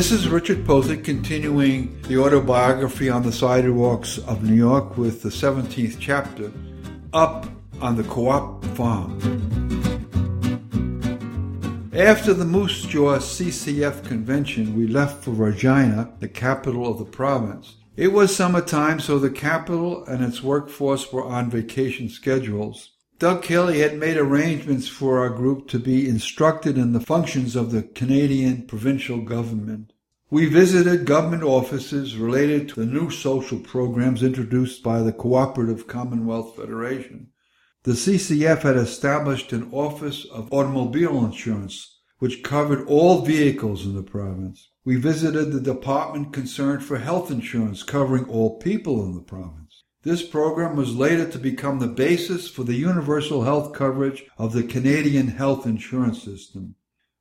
This is Richard Pothick continuing the autobiography on the sidewalks of New York with the 17th chapter, Up on the Co-op Farm. After the Moose Jaw CCF convention, we left for Regina, the capital of the province. It was summertime, so the capital and its workforce were on vacation schedules. Doug Kelly had made arrangements for our group to be instructed in the functions of the Canadian provincial government. We visited government offices related to the new social programs introduced by the Cooperative Commonwealth Federation. The CCF had established an Office of Automobile Insurance, which covered all vehicles in the province. We visited the department concerned for health insurance, covering all people in the province. This program was later to become the basis for the universal health coverage of the Canadian health insurance system.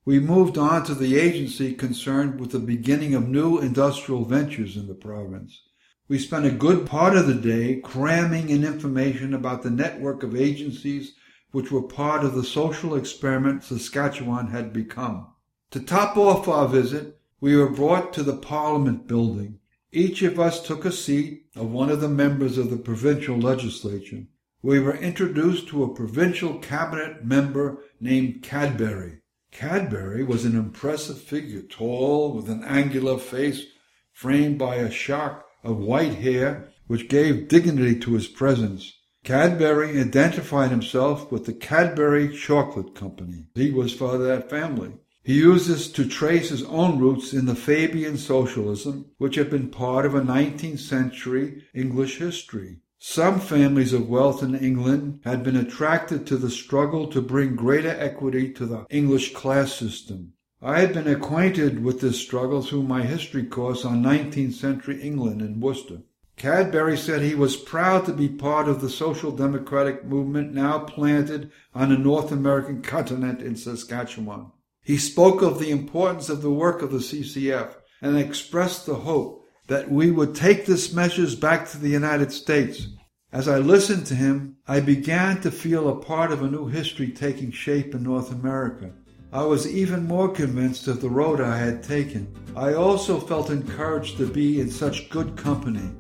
We moved on to the agency concerned with the beginning of new industrial ventures in the province. We spent a good part of the day cramming in information about the network of agencies which were part of the social experiment Saskatchewan had become. To top off our visit, we were brought to the Parliament building. Each of us took a seat of one of the members of the provincial legislature. We were introduced to a provincial cabinet member named Cadbury. Cadbury was an impressive figure, tall, with an angular face framed by a shock of white hair which gave dignity to his presence. Cadbury identified himself with the Cadbury Chocolate Company. He was for that family. He uses to trace his own roots in the Fabian socialism, which had been part of a 19th century English history. Some families of wealth in England had been attracted to the struggle to bring greater equity to the English class system. I had been acquainted with this struggle through my history course on 19th century England in Worcester. Cadbury said he was proud to be part of the social democratic movement now planted on the North American continent in Saskatchewan. He spoke of the importance of the work of the CCF and expressed the hope that we would take this message back to the United States. As I listened to him, I began to feel a part of a new history taking shape in North America. I was even more convinced of the road I had taken. I also felt encouraged to be in such good company.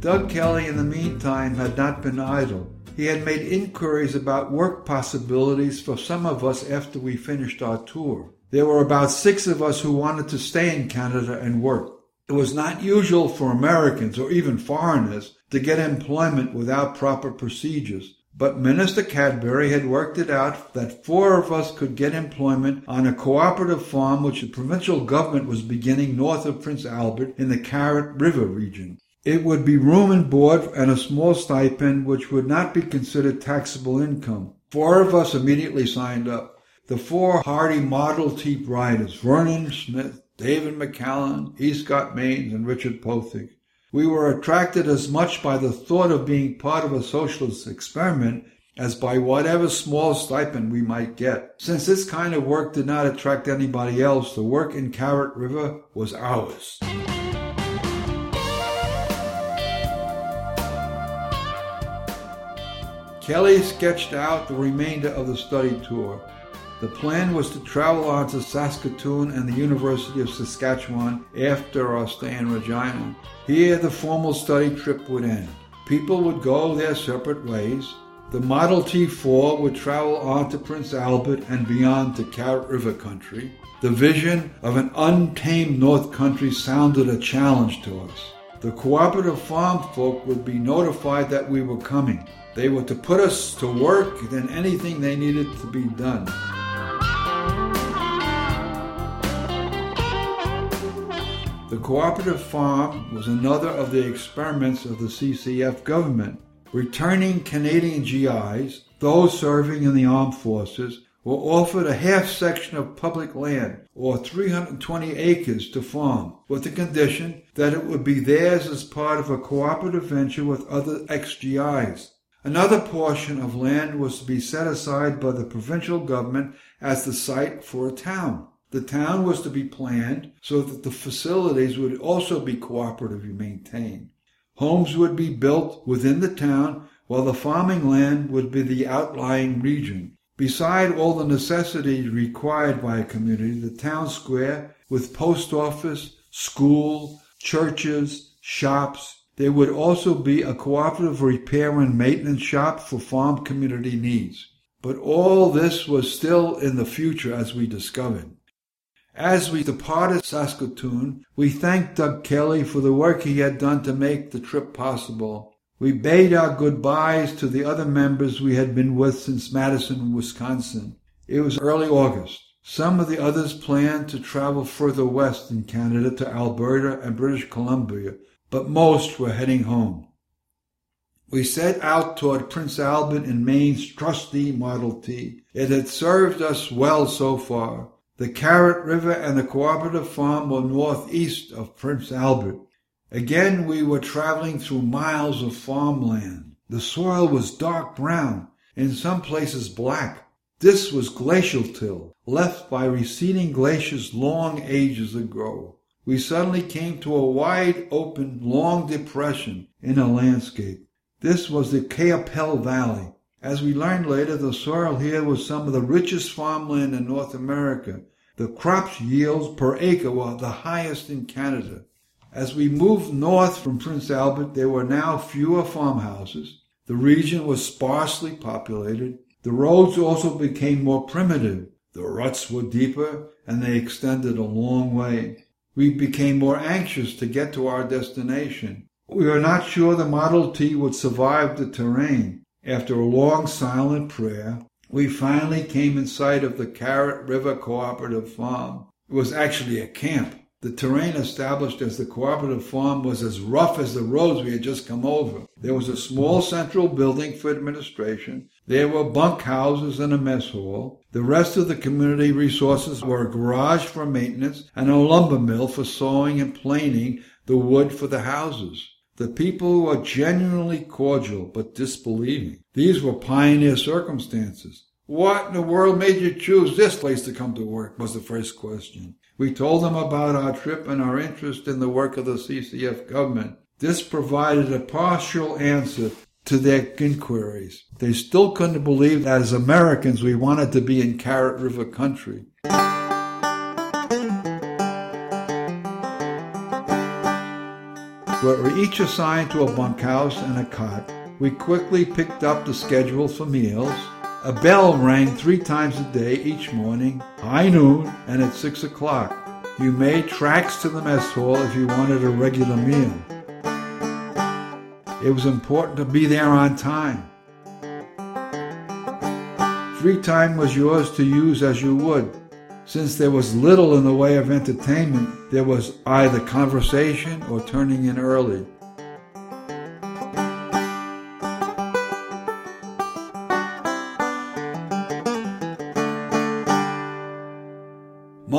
Doug Kelly, in the meantime, had not been idle. He had made inquiries about work possibilities for some of us after we finished our tour. There were about six of us who wanted to stay in Canada and work. It was not usual for Americans or even foreigners to get employment without proper procedures. But Minister Cadbury had worked it out that four of us could get employment on a cooperative farm which the provincial government was beginning north of Prince Albert in the Carrot River region. It would be room and board and a small stipend which would not be considered taxable income. Four of us immediately signed up. The four hardy Model T riders, Vernon Smith, David McCallum, E. Scott Mains, and Richard Pothick. We were attracted as much by the thought of being part of a socialist experiment as by whatever small stipend we might get. Since this kind of work did not attract anybody else, the work in Carrot River was ours. Kelly sketched out the remainder of the study tour. The plan was to travel on to Saskatoon and the University of Saskatchewan after our stay in Regina. Here, the formal study trip would end. People would go their separate ways. The Model T4 would travel on to Prince Albert and beyond to Carrot River country. The vision of an untamed North Country sounded a challenge to us. The cooperative farm folk would be notified that we were coming. They were to put us to work than anything they needed to be done. The cooperative farm was another of the experiments of the CCF government. Returning Canadian GIs, those serving in the armed forces, were offered a half section of public land, or 320 acres, to farm, with the condition that it would be theirs as part of a cooperative venture with other ex-GIs. Another portion of land was to be set aside by the provincial government as the site for a town. The town was to be planned so that the facilities would also be cooperatively maintained. Homes would be built within the town while the farming land would be the outlying region. Beside all the necessities required by a community, the town square with post office, school, churches, shops, there would also be a cooperative repair and maintenance shop for farm community needs. But all this was still in the future as we discovered. As we departed Saskatoon, we thanked Doug Kelly for the work he had done to make the trip possible. We bade our goodbyes to the other members we had been with since Madison, Wisconsin. It was early August. Some of the others planned to travel further west in Canada to Alberta and British Columbia, but most were heading home. We set out toward Prince Albert in Mains' trusty Model T. It had served us well so far. The Carrot River and the cooperative farm were northeast of Prince Albert. Again, we were traveling through miles of farmland. The soil was dark brown, in some places black. This was glacial till, left by receding glaciers long ages ago. We suddenly came to a wide open, long depression in a landscape. This was the Qu'Appelle Valley. As we learned later, the soil here was some of the richest farmland in North America. The crops yields per acre were the highest in Canada. As we moved north from Prince Albert, there were now fewer farmhouses. The region was sparsely populated. The roads also became more primitive. The ruts were deeper and they extended a long way. We became more anxious to get to our destination. We were not sure the Model T would survive the terrain. After a long silent prayer, we finally came in sight of the Carrot River Cooperative Farm. It was actually a camp. The terrain established as the cooperative farm was as rough as the roads we had just come over. There was a small central building for administration. There were bunk houses and a mess hall. The rest of the community resources were a garage for maintenance and a lumber mill for sawing and planing the wood for the houses. The people were genuinely cordial but disbelieving. These were pioneer circumstances. What in the world made you choose this place to come to work? was the first question. We told them about our trip and our interest in the work of the CCF government. This provided a partial answer to their inquiries. They still couldn't believe that as Americans we wanted to be in Carrot River country. We were each assigned to a bunkhouse and a cot. We quickly picked up the schedule for meals. A bell rang three times a day each morning, high noon, and at six o'clock. You made tracks to the mess hall if you wanted a regular meal. It was important to be there on time. Free time was yours to use as you would. Since there was little in the way of entertainment, there was either conversation or turning in early.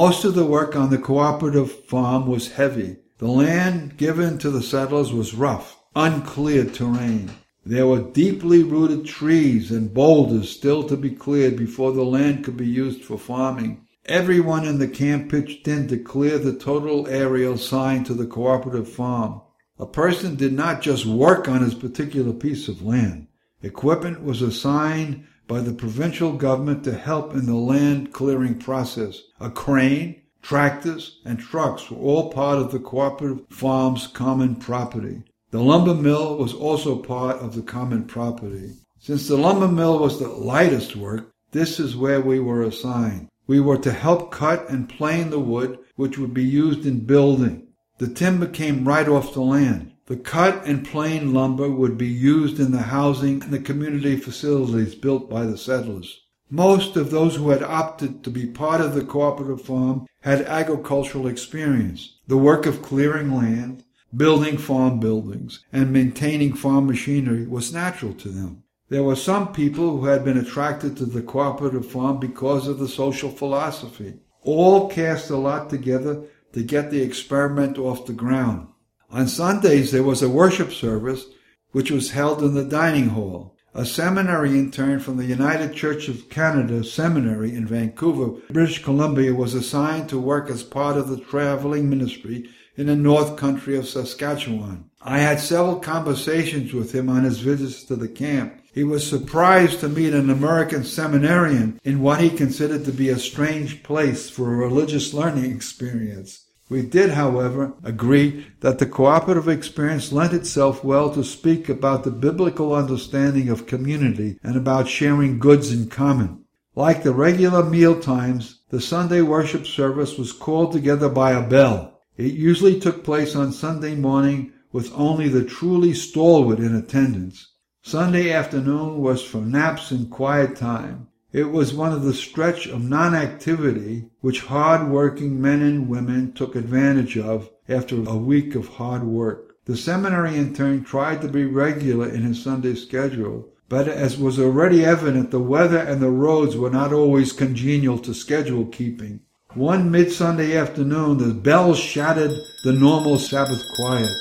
Most of the work on the cooperative farm was heavy. The land given to the settlers was rough, uncleared terrain. There were deeply rooted trees and boulders still to be cleared before the land could be used for farming. Everyone in the camp pitched in to clear the total area assigned to the cooperative farm. A person did not just work on his particular piece of land. Equipment was assigned by the provincial government to help in the land clearing process. A crane, tractors, and trucks were all part of the cooperative farm's common property. The lumber mill was also part of the common property. Since the lumber mill was the lightest work, this is where we were assigned. We were to help cut and plane the wood which would be used in building. The timber came right off the land. The cut and plane lumber would be used in the housing and the community facilities built by the settlers. Most of those who had opted to be part of the cooperative farm had agricultural experience. The work of clearing land, building farm buildings, and maintaining farm machinery was natural to them. There were some people who had been attracted to the cooperative farm because of the social philosophy. All cast a lot together to get the experiment off the ground. On Sundays, there was a worship service which was held in the dining hall. A seminary intern from the United Church of Canada Seminary in Vancouver, British Columbia, was assigned to work as part of the traveling ministry in the North Country of Saskatchewan. I had several conversations with him on his visits to the camp. He was surprised to meet an American seminarian in what he considered to be a strange place for a religious learning experience. We did, however, agree that the cooperative experience lent itself well to speak about the biblical understanding of community and about sharing goods in common. Like the regular meal times, the Sunday worship service was called together by a bell. It usually took place on Sunday morning with only the truly stalwart in attendance. Sunday afternoon was for naps and quiet time. It was one of the stretch of non-activity which hard-working men and women took advantage of after a week of hard work. The seminary intern tried to be regular in his Sunday schedule, but as was already evident, the weather and the roads were not always congenial to schedule keeping. One mid-Sunday afternoon, the bells shattered the normal Sabbath quiet.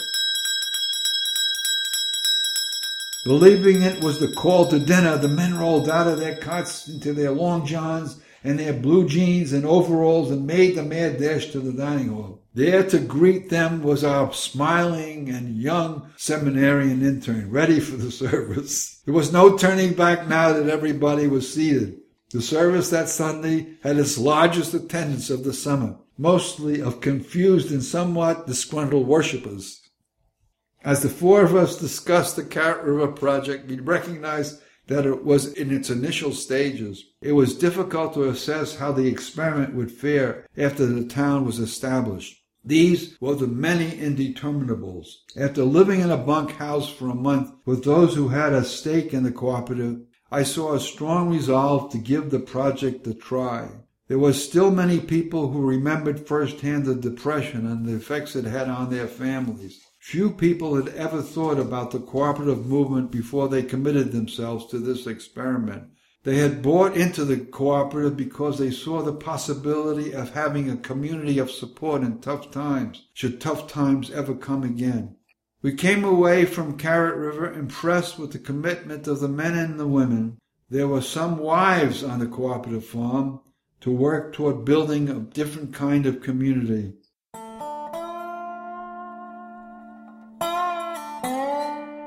Believing it was the call to dinner, the men rolled out of their cots into their long johns and their blue jeans and overalls and made the mad dash to the dining hall. There to greet them was our smiling and young seminarian intern, ready for the service. There was no turning back now that everybody was seated. The service that Sunday had its largest attendance of the summer, mostly of confused and somewhat disgruntled worshippers. As the four of us discussed the Carrot River project, we recognized that it was in its initial stages. It was difficult to assess how the experiment would fare after the town was established. These were the many indeterminables. After living in a bunk house for a month with those who had a stake in the cooperative, I saw a strong resolve to give the project a try. There were still many people who remembered firsthand the depression and the effects it had on their families. Few people had ever thought about the cooperative movement before they committed themselves to this experiment. They had bought into the cooperative because they saw the possibility of having a community of support in tough times, should tough times ever come again. We came away from Carrot River impressed with the commitment of the men and the women. There were some wives on the cooperative farm to work toward building a different kind of community.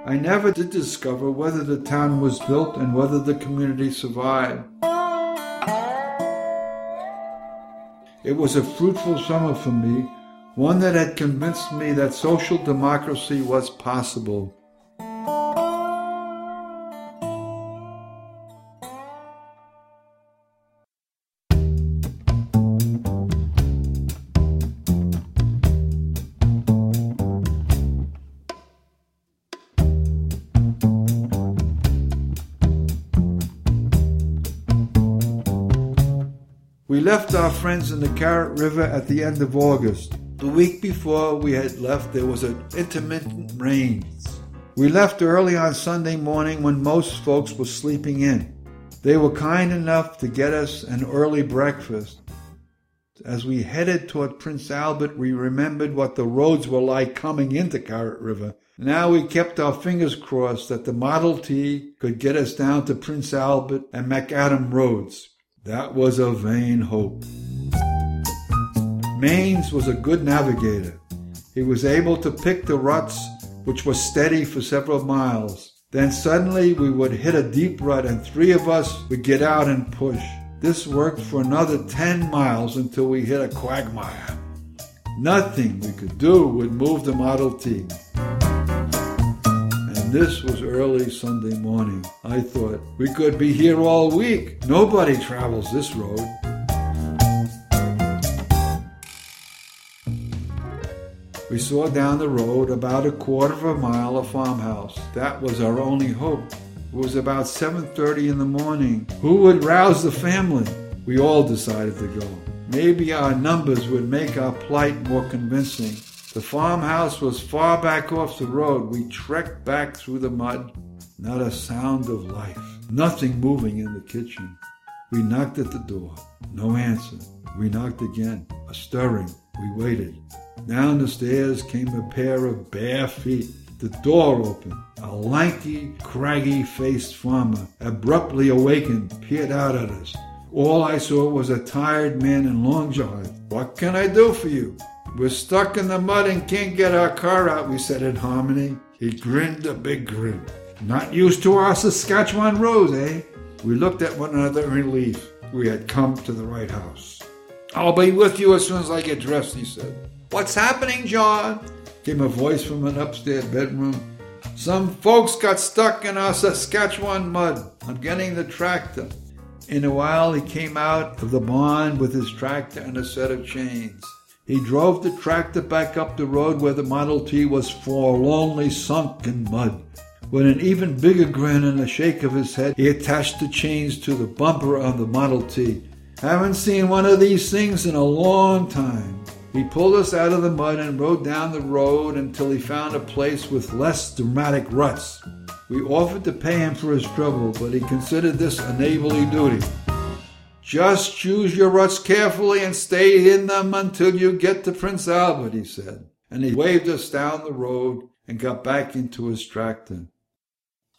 I never did discover whether the town was built and whether the community survived. It was a fruitful summer for me, one that had convinced me that social democracy was possible. Friends in the Carrot River at the end of August. The week before we had left, there was an intermittent rains. We left early on Sunday morning when most folks were sleeping in. They were kind enough to get us an early breakfast. As we headed toward Prince Albert, we remembered what the roads were like coming into Carrot River. Now we kept our fingers crossed that the Model T could get us down to Prince Albert and macadam roads. That was a vain hope. Mains was a good navigator. He was able to pick the ruts, which were steady for several miles. Then suddenly we would hit a deep rut and three of us would get out and push. This worked for another 10 miles until we hit a quagmire. Nothing we could do would move the Model T. This was early Sunday morning. I thought, we could be here all week. Nobody travels this road. We saw down the road about a quarter of a mile a farmhouse. That was our only hope. It was about 7:30 in the morning. Who would rouse the family? We all decided to go. Maybe our numbers would make our plight more convincing. The farmhouse was far back off the road. We trekked back through the mud. Not a sound of life. Nothing moving in the kitchen. We knocked at the door. No answer. We knocked again. A stirring. We waited. Down the stairs came a pair of bare feet. The door opened. A lanky, craggy faced farmer, abruptly awakened, peered out at us. All I saw was a tired man in long johns. What can I do for you? We're stuck in the mud and can't get our car out, we said in harmony. He grinned a big grin. Not used to our Saskatchewan roads, eh? We looked at one another in relief. We had come to the right house. I'll be with you as soon as I get dressed, he said. What's happening, John? came a voice from an upstairs bedroom. Some folks got stuck in our Saskatchewan mud. I'm getting the tractor. In a while, he came out of the barn with his tractor and a set of chains. He drove the tractor back up the road where the Model T was forlornly sunk in mud. With an even bigger grin and a shake of his head, he attached the chains to the bumper on the Model T. Haven't seen one of these things in a long time. He pulled us out of the mud and rode down the road until he found a place with less dramatic ruts. We offered to pay him for his trouble, but he considered this a neighborly duty. Just choose your ruts carefully and stay in them until you get to Prince Albert, he said. And he waved us down the road and got back into his tractor.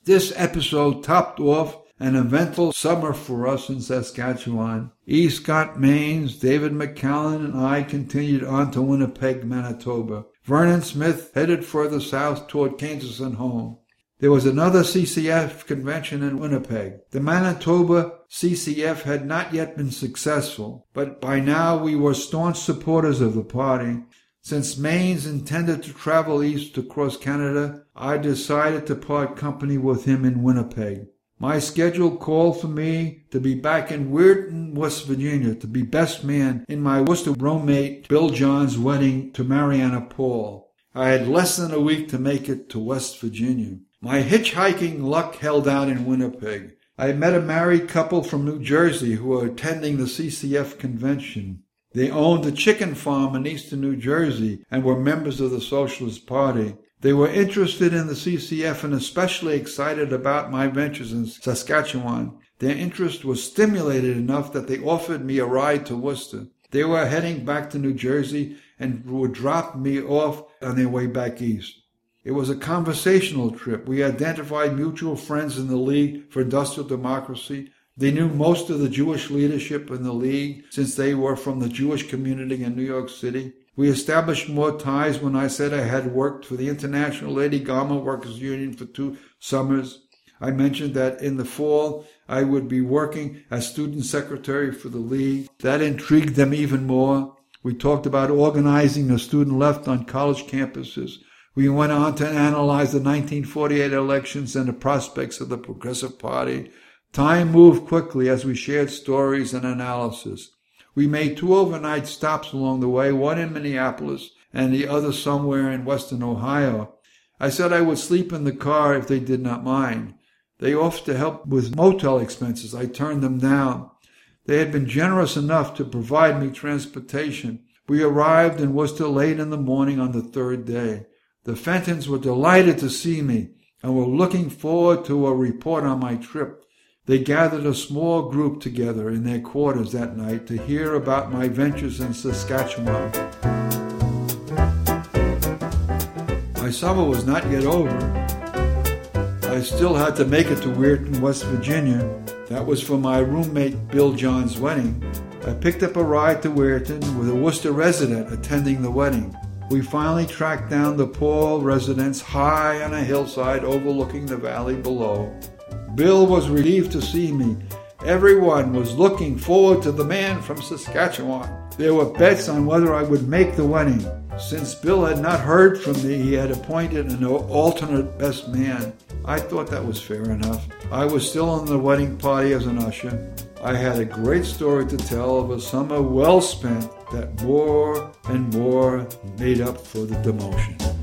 This episode topped off an eventful summer for us in Saskatchewan. E. Scott Mains, David McCallum, and I continued on to Winnipeg, Manitoba. Vernon Smith headed further south toward Kansas and home. There was another CCF convention in Winnipeg. The Manitoba CCF had not yet been successful, but by now we were staunch supporters of the party. Since Mains intended to travel east across Canada, I decided to part company with him in Winnipeg. My schedule called for me to be back in Weirton, West Virginia, to be best man in my Worcester roommate Bill John's wedding to Mariana Paul. I had less than a week to make it to West Virginia. My hitchhiking luck held out in Winnipeg. I met a married couple from New Jersey who were attending the CCF convention. They owned a chicken farm in eastern New Jersey and were members of the Socialist Party. They were interested in the CCF and especially excited about my ventures in Saskatchewan. Their interest was stimulated enough that they offered me a ride to Worcester. They were heading back to New Jersey and would drop me off on their way back east. It was a conversational trip. We identified mutual friends in the League for Industrial Democracy. They knew most of the Jewish leadership in the League since they were from the Jewish community in New York City. We established more ties when I said I had worked for the International Lady Garment Workers Union for two summers. I mentioned that in the fall I would be working as student secretary for the League. That intrigued them even more. We talked about organizing a student left on college campuses. We went on to analyze the 1948 elections and the prospects of the Progressive Party. Time moved quickly as we shared stories and analysis. We made two overnight stops along the way, one in Minneapolis and the other somewhere in western Ohio. I said I would sleep in the car if they did not mind. They offered to help with motel expenses. I turned them down. They had been generous enough to provide me transportation. We arrived in Worcester late in the morning on the third day. The Fentons were delighted to see me and were looking forward to a report on my trip. They gathered a small group together in their quarters that night to hear about my ventures in Saskatchewan. My summer was not yet over. I still had to make it to Weirton, West Virginia. That was for my roommate Bill John's wedding. I picked up a ride to Weirton with a Worcester resident attending the wedding we finally tracked down the Paul residence high on a hillside overlooking the valley below. Bill was relieved to see me. Everyone was looking forward to the man from Saskatchewan. There were bets on whether I would make the wedding. Since Bill had not heard from me, he had appointed an alternate best man. I thought that was fair enough. I was still in the wedding party as an usher. I had a great story to tell of a summer well spent that more and more made up for the demotion.